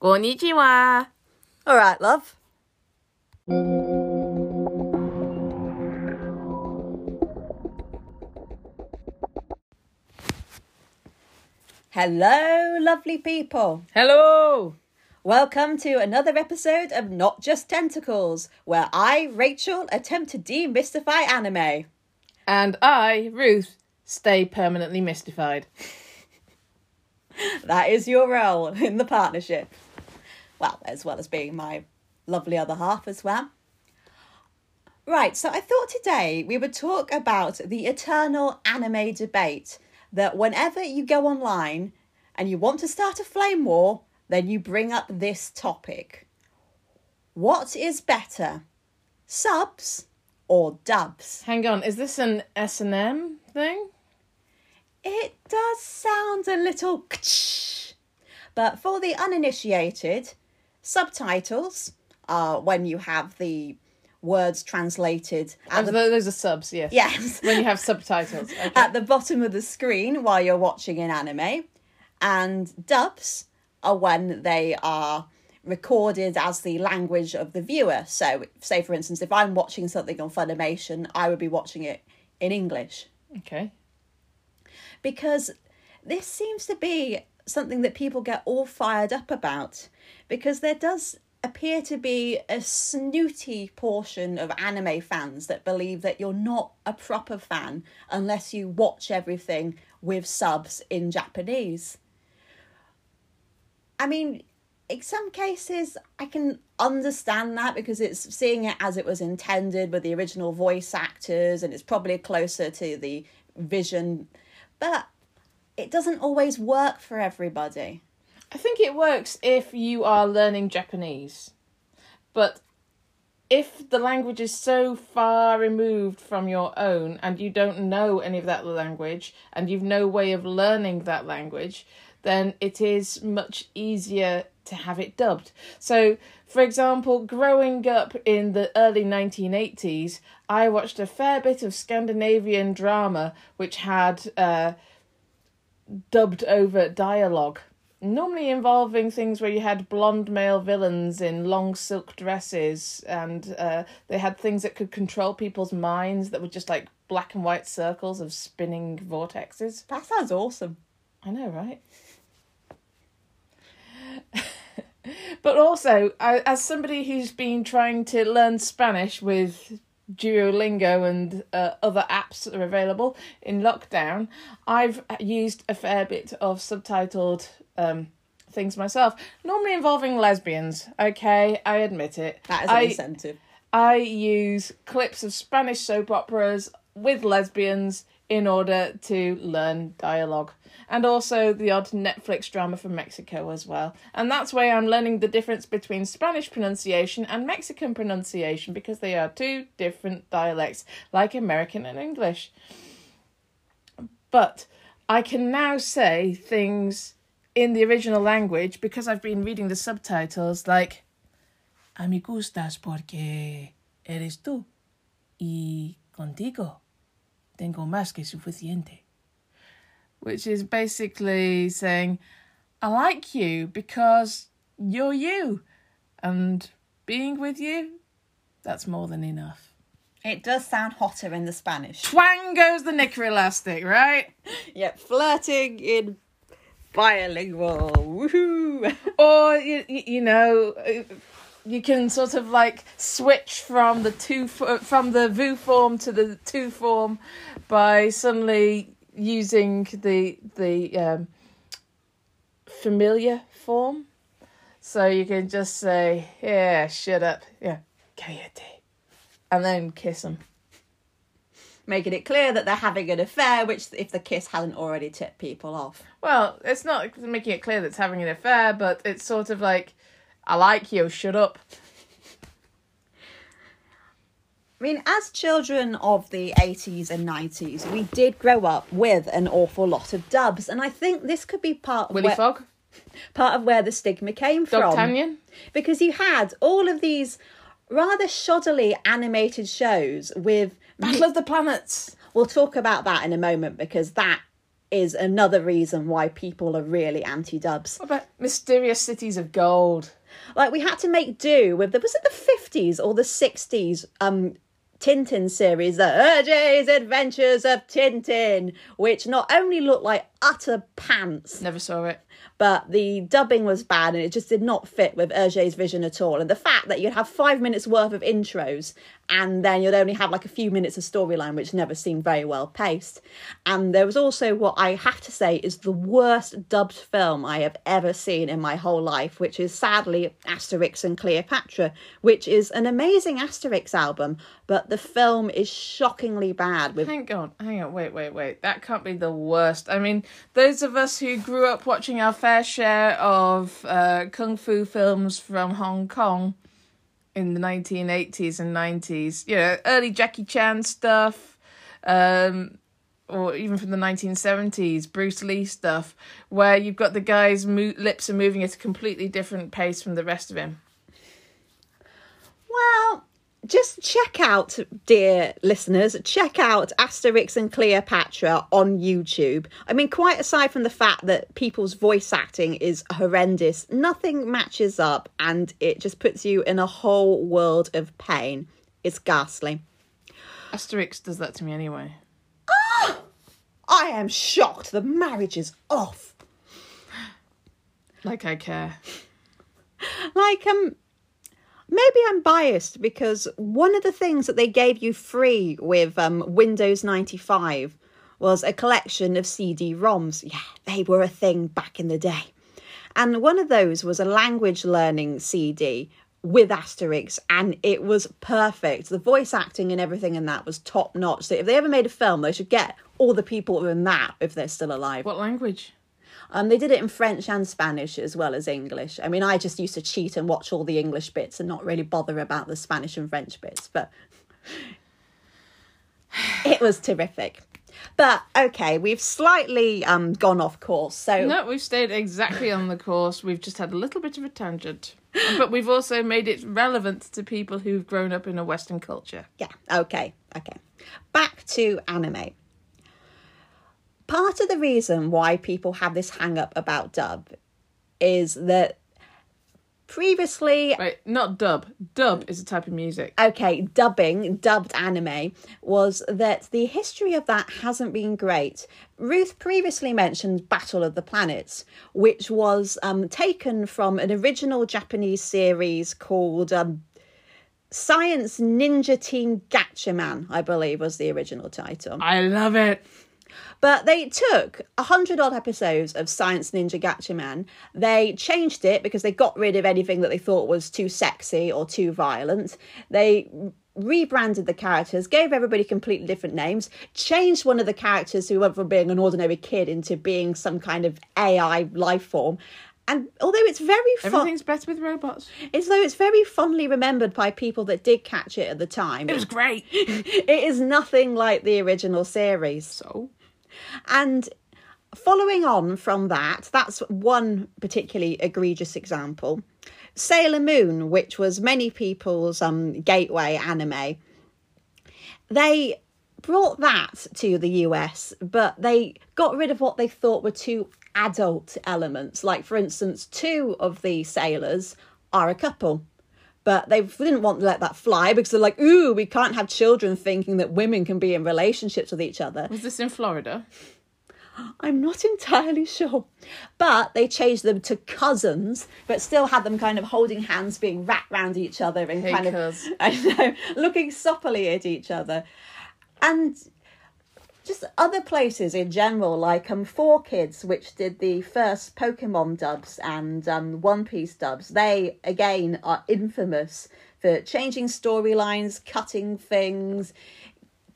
Konnichiwa. All right, love. Hello, lovely people. Hello. Welcome to another episode of Not Just Tentacles, where I, Rachael, attempt to demystify anime. And I, Ruth, stay permanently mystified. That is your role in the partnership. Well, as well as being my lovely other half as well. Right, so I thought today we would talk about the eternal anime debate that whenever you go online and you want to start a flame war, then you bring up this topic. What is better, subs or dubs? Hang on, is this an S&M thing? It does sound a little but for the uninitiated, subtitles are when you have the words translated at the, those are subs, yes. yes, When you have subtitles. Okay. at the bottom of the screen while you're watching an anime, and dubs are when they are recorded as the language of the viewer. So, say for instance, if I'm watching something on Funimation, I would be watching it in English. okay. because this seems to be something that people get all fired up about because there does appear to be a snooty portion of anime fans that believe that you're not a proper fan unless you watch everything with subs in Japanese. I mean, in some cases, I can understand that because it's seeing it as it was intended with the original voice actors and it's probably closer to the vision, but it doesn't always work for everybody. I think it works if you are learning Japanese. But if the language is so far removed from your own and you don't know any of that language and you've no way of learning that language, then it is much easier to have it dubbed. So, for example, growing up in the early 1980s, I watched a fair bit of Scandinavian drama which had uh, dubbed over dialogue. Normally involving things where you had blonde male villains in long silk dresses, and uh, they had things that could control people's minds that were just like black and white circles of spinning vortexes. That sounds awesome. I know, right? but also, I, as somebody who's been trying to learn Spanish with Duolingo and uh, other apps that are available in lockdown, I've used a fair bit of subtitled um, things myself, normally involving lesbians. Okay, I admit it. That is an I, incentive. I use clips of Spanish soap operas with lesbians in order to learn dialogue. And also the odd Netflix drama from Mexico as well. And that's why I'm learning the difference between Spanish pronunciation and Mexican pronunciation because they are two different dialects, like American and English. But I can now say things in the original language because I've been reading the subtitles like A mí gustas porque eres tú y contigo tengo más que suficiente. Which is basically saying, I like you because you're you, and being with you, that's more than enough. It does sound hotter in the Spanish. Twang goes the knicker elastic, right? Yep, flirting in bilingual. Woohoo! or you, you you know uh, you can sort of like switch from the tú f- from the vu form to the tú form by suddenly using the the um, familiar form. So you can just say yeah shut up. Yeah cállate and then kiss them Making it clear that they're having an affair, which, if the kiss hasn't already tipped people off. well it's not making it clear that it's having an affair but it's sort of like i like you shut up I mean, as children of the 80s and 90s, we did grow up with an awful lot of dubs, and I think this could be part willy where, fogg part of where the stigma came from. D'Artagnan? Because you had all of these rather shoddily animated shows with Battle of the Planets. We'll talk about that in a moment because that is another reason why people are really anti dubs. What about Mysterious Cities of Gold? Like we had to make do with the was it the fifties or the sixties um Tintin series, the Hergé's Adventures of Tintin, which not only looked like utter pants, Never saw it. but the dubbing was bad and it just did not fit with Hergé's vision at all. And the fact that you'd have five minutes worth of intros and then you'd only have like a few minutes of storyline, which never seemed very well paced. And there was also what I have to say is the worst dubbed film I have ever seen in my whole life, which is sadly Asterix and Cleopatra, which is an amazing Asterix album, but the film is shockingly bad with Hang on, hang on, wait, wait, wait. That can't be the worst. I mean, those of us who grew up watching our fair share of uh, kung fu films from Hong Kong in the 1980s and 90s, you know, early Jackie Chan stuff, um, or even from the 1970s, Bruce Lee stuff, where you've got the guy's mo- lips are moving at a completely different pace from the rest of him. Well, just check out, dear listeners, check out Asterix and Cleopatra on YouTube. I mean, quite aside from the fact that people's voice acting is horrendous, nothing matches up and it just puts you in a whole world of pain. It's ghastly. Asterix does that to me anyway. I am shocked the marriage is off. Like I care. Like, um, maybe I'm biased because one of the things that they gave you free with um, Windows 95 was a collection of CD ROMs. Yeah, they were a thing back in the day. And one of those was a language learning CD with Asterix, and it was perfect. The voice acting and everything in that was top notch. So if they ever made a film, they should get all the people in that if they're still alive. What language? Um, they did it in French and Spanish as well as English. I mean, I just used to cheat and watch all the English bits and not really bother about the Spanish and French bits, but it was terrific. But okay, we've slightly um, gone off course. So No, we've stayed exactly on the course. We've just had a little bit of a tangent. But we've also made it relevant to people who've grown up in a Western culture. yeah, okay, okay. Back to anime. Part of the reason why people have this hang up about dub is that previously Right, not dub. Dub is a type of music. okay, dubbing, dubbed anime, was that the history of that hasn't been great. Ruth previously mentioned Battle of the Planets, which was um, taken from an original Japanese series called um, Science Ninja Team Gatchaman, I believe was the original title. I love it. But they took a hundred odd episodes of Science Ninja Gatchaman. They changed it because they got rid of anything that they thought was too sexy or too violent. They rebranded the characters, gave everybody completely different names, changed one of the characters who went from being an ordinary kid into being some kind of AI life form. And although it's very fun, Everything's better with robots. it's though it's very fondly remembered by people that did catch it at the time. It was great. it is nothing like the original series. So, And following on from that, that's one particularly egregious example. Sailor Moon, which was many people's um, gateway anime, they brought that to the US, but they got rid of what they thought were two adult elements. Like, for instance, two of the sailors are a couple. But they didn't want to let that fly because they're like, ooh, we can't have children thinking that women can be in relationships with each other. was this in Florida? I'm not entirely sure. But they changed them to cousins, but still had them kind of holding hands, being wrapped around each other and Hey, kind cuz. of I know, looking soppily at each other. And just other places in general, like um 4Kids, which did the first Pokemon dubs and um One Piece dubs, they again are infamous for changing storylines, cutting things,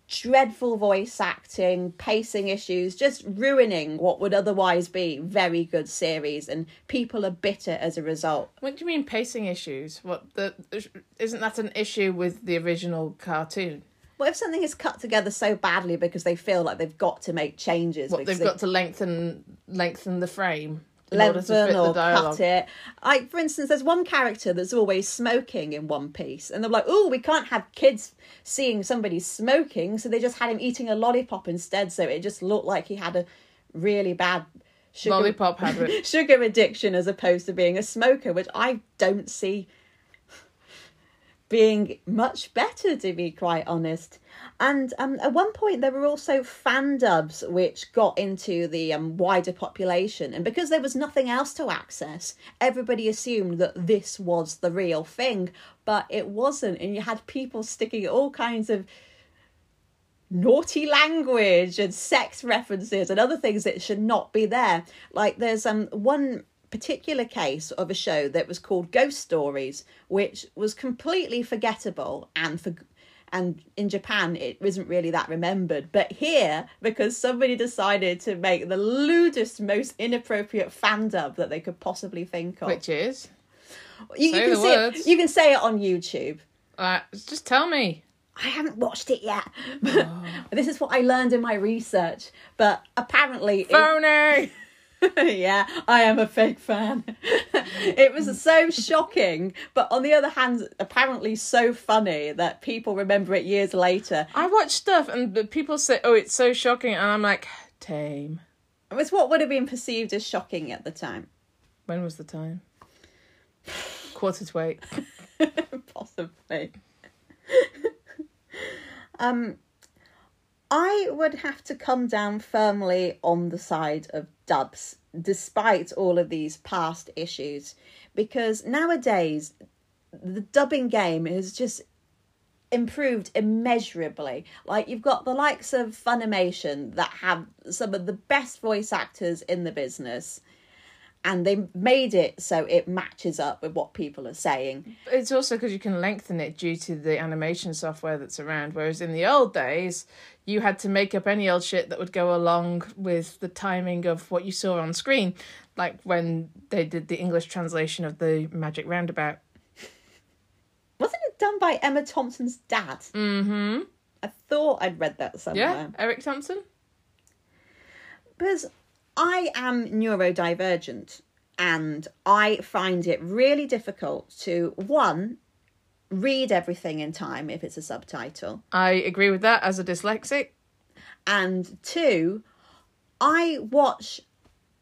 dreadful voice acting, pacing issues, just ruining what would otherwise be very good series, and people are bitter as a result. What do you mean pacing issues? What the isn't that an issue with the original cartoon? What if something is cut together so badly because they feel like they've got to make changes? What they've got to lengthen lengthen the frame in order to lengthen fit the or dialogue. cut it. Like, for instance, there's one character that's always smoking in One Piece, and they're like, "Oh, we can't have kids seeing somebody smoking," so they just had him eating a lollipop instead, so it just looked like he had a really bad sugar, Lollipop habit. sugar addiction as opposed to being a smoker, which I don't see being much better, to be quite honest. And um, at one point, there were also fan dubs which got into the um, wider population. And because there was nothing else to access, everybody assumed that this was the real thing, but it wasn't. And you had people sticking all kinds of naughty language and sex references and other things that should not be there. Like there's um one particular case of a show that was called Ghost Stories, which was completely forgettable and for and in Japan it isn't really that remembered. But here, because somebody decided to make the lewdest, most inappropriate fan dub that they could possibly think of. Which is? you, you say can the see it, you can say it on YouTube. Uh, just tell me. I haven't watched it yet. this is what I learned in my research. But apparently, it- Phony! yeah, I am a fake fan. it was so shocking, but on the other hand, apparently so funny that people remember it years later. I watch stuff and the people say, oh, it's so shocking. And I'm like, tame. It was what would have been perceived as shocking at the time. When was the time? Quarter to eight. Possibly. um, I would have to come down firmly on the side of dubs, despite all of these past issues, because nowadays the dubbing game is just improved immeasurably. Like you've got the likes of Funimation that have some of the best voice actors in the business. And they made it so it matches up with what people are saying. It's also because you can lengthen it due to the animation software that's around. Whereas in the old days, you had to make up any old shit that would go along with the timing of what you saw on screen. Like when they did the English translation of the Magic Roundabout. Wasn't it done by Emma Thompson's dad? Mm-hmm. I thought I'd read that somewhere. Yeah, Eric Thompson. Because I am neurodivergent and I find it really difficult to, one, read everything in time if it's a subtitle, I agree with that as a dyslexic. and two, I watch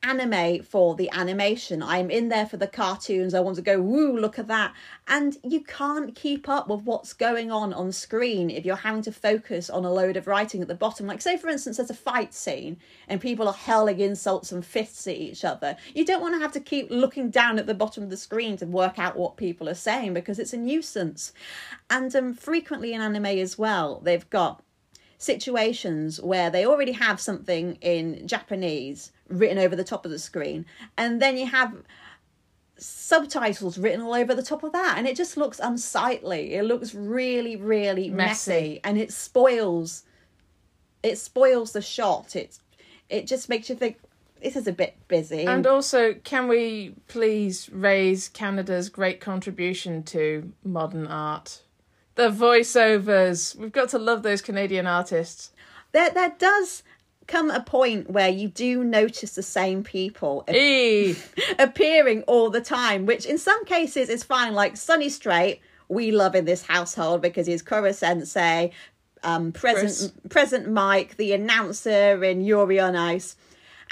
anime for the animation. I'm in there for the cartoons. I want to go, woo, look at that. And you can't keep up with what's going on on screen if you're having to focus on a load of writing at the bottom. Like, say, for instance, there's a fight scene and people are hurling insults and fists at each other. You don't want to have to keep looking down at the bottom of the screen to work out what people are saying because it's a nuisance. And um, frequently in anime as well, they've got situations where they already have something in Japanese written over the top of the screen, and then you have subtitles written all over the top of that, and it just looks unsightly. It looks really, really messy, Messy. and it spoils. It spoils the shot. It's it just makes you think this is a bit busy. And also, can we please raise Canada's great contribution to modern art? The voiceovers. We've got to love those Canadian artists. that that does come a point where you do notice the same people E. appearing all the time, which in some cases is fine. Like Sonny Strait, we love in this household because he's Koro Sensei, um, present present Mic, the announcer in Yuri on Ice.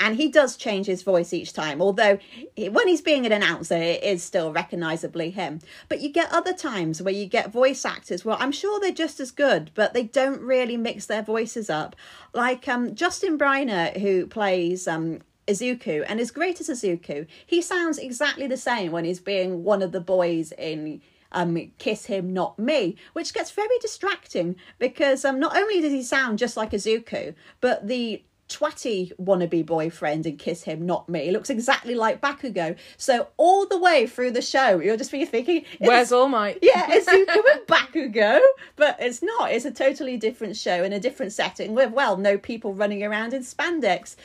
And he does change his voice each time, although when he's being an announcer, it is still recognisably him. But you get other times where you get voice actors, well, I'm sure they're just as good, but they don't really mix their voices up. Like um, Justin Briner, who plays um, Izuku and is great as Izuku, he sounds exactly the same when he's being one of the boys in um, Kiss Him Not Me, which gets very distracting because um, not only does he sound just like Izuku, but the twatty wannabe boyfriend and Kiss Him Not Me looks exactly like Bakugo. So all the way through the show, you're just be thinking, Where's All Might? yeah, Izuku and Bakugo, but it's not. It's a totally different show in a different setting with well, no people running around in spandex.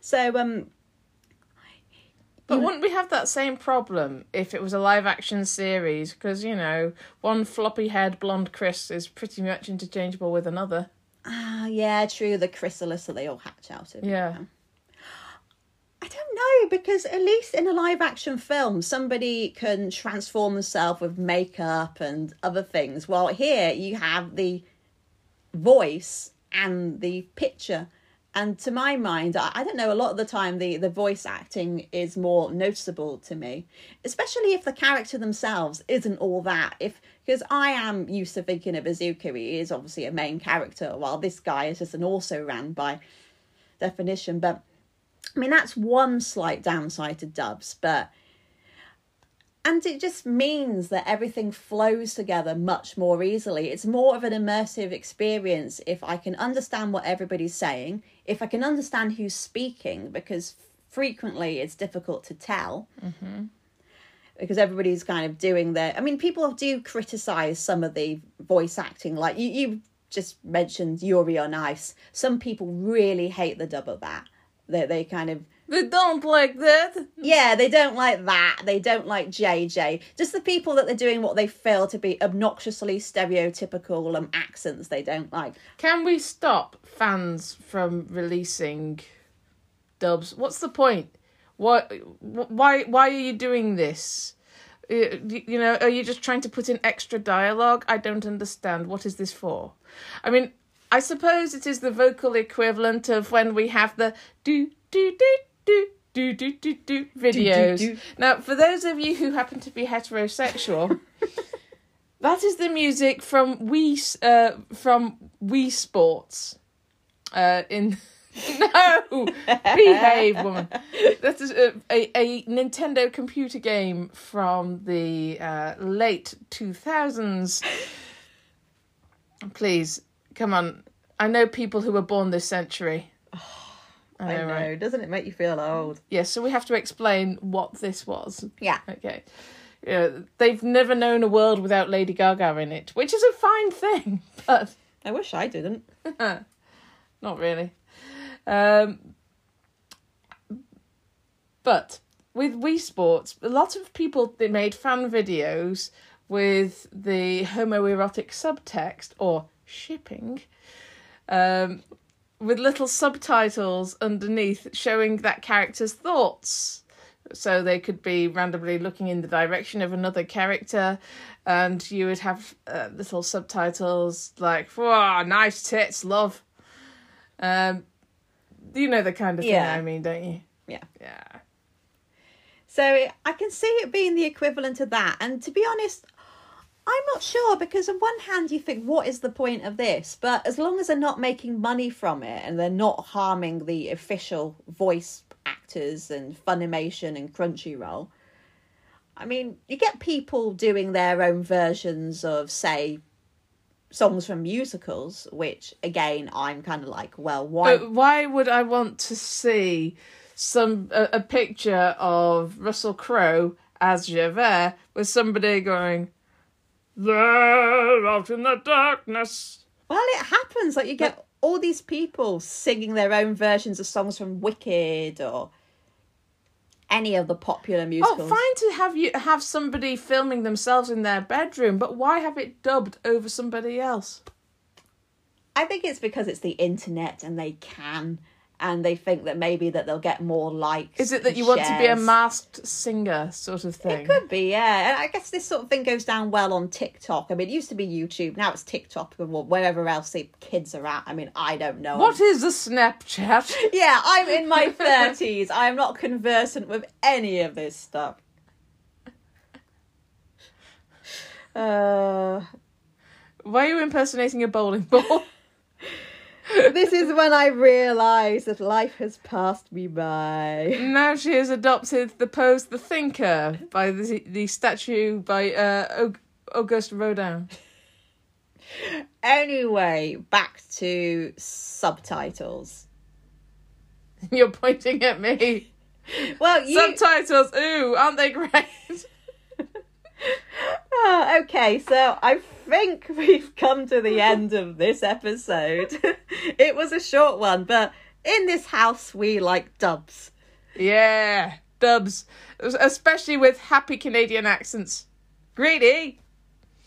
So um, But wouldn't we have that same problem if it was a live action series? Because, you know, one floppy haired blonde Chris is pretty much interchangeable with another. Ah, yeah, true. The chrysalis that they all hatch out of. Yeah. I don't know because at least in a live action film, somebody can transform themselves with makeup and other things. While here you have the voice and the picture, And to my mind, I, I don't know, a lot of the time the, the voice acting is more noticeable to me, especially if the character themselves isn't all that. If because I am used to thinking of Izuku, he is obviously a main character, while this guy is just an also ran by definition. But I mean, that's one slight downside to dubs, but and it just means that everything flows together much more easily. It's more of an immersive experience if I can understand what everybody's saying, if I can understand who's speaking, because frequently it's difficult to tell. Mm-hmm. Because everybody's kind of doing their. I mean, people do criticize some of the voice acting. Like you, you just mentioned Yuri on Ice. Some people really hate the dub of that. They, they kind of they don't like that. Yeah, they don't like that. They don't like JJ. Just the people that they're doing what they feel to be obnoxiously stereotypical um, accents they don't like. Can we stop fans from releasing dubs? What's the point? Why, why, why are you doing this? You know, are you just trying to put in extra dialogue? I don't understand. What is this for? I mean, I suppose it is the vocal equivalent of when we have the do do do do do do do do videos. Do, do, do. Now, for those of you who happen to be heterosexual, that is the music from Wii uh, from Wii Sports. Uh, in no, behave, woman. That is a, a, a, Nintendo computer game from the uh, late two thousands. Please, come on. I know people who were born this century. I know, I know. Right? Doesn't it make you feel old? Yes, yeah, so we have to explain what this was. Yeah. Okay. Yeah, they've never known a world without Lady Gaga in it, which is a fine thing, but I wish I didn't. Not really. Um, but with Wii Sports, a lot of people they made fan videos with the homoerotic subtext or shipping um, with little subtitles underneath showing that character's thoughts. So they could be randomly looking in the direction of another character, and you would have uh, little subtitles like "Wow, nice tits, love." Um, you know the kind of thing yeah. I mean, don't you? Yeah. Yeah. So I can see it being the equivalent of that, and to be honest, I'm not sure because on one hand you think what is the point of this, but as long as they're not making money from it and they're not harming the official voice actors and Funimation and Crunchyroll, I mean, you get people doing their own versions of say songs from musicals, which again I'm kind of like, well, why? But why would I want to see some a, a picture of Russell Crowe as Javert with somebody going? There, out in the darkness. Well, it happens. Like you get but, all these people singing their own versions of songs from Wicked or any of the popular oh, musicals. Oh, fine to have you have somebody filming themselves in their bedroom, but why have it dubbed over somebody else? I think it's because it's the internet and they can and they think that maybe that they'll get more likes. Is it that you shares. want to be a masked singer sort of thing? It could be, yeah. And I guess this sort of thing goes down well on TikTok. I mean, it used to be YouTube, now it's TikTok and wherever else the kids are at. I mean, I don't know. What is a Snapchat? Yeah, I'm in my 30s. I'm not conversant with any of this stuff. Uh, Why are you impersonating a bowling ball? this is when I realise that life has passed me by. Now she has adopted the pose "The Thinker" by the the statue by uh, Auguste Rodin. Anyway, back to subtitles. You're pointing at me. Well, you... subtitles. Ooh, aren't they great? oh, okay, so I think we've come to the end of this episode. it was a short one, but in this house we like dubs. Yeah, dubs, especially with happy Canadian accents. Greedy.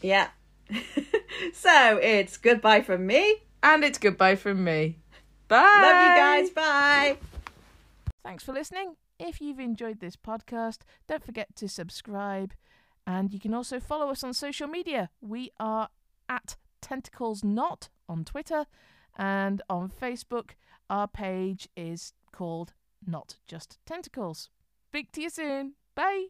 Yeah. so it's goodbye from me. And it's goodbye from me. Bye. Love you guys. Bye. Thanks for listening. If you've enjoyed this podcast, don't forget to subscribe and you can also follow us on social media. We are at Tentacles Not on Twitter and on Facebook. Our page is called Not Just Tentacles. Speak to you soon. Bye.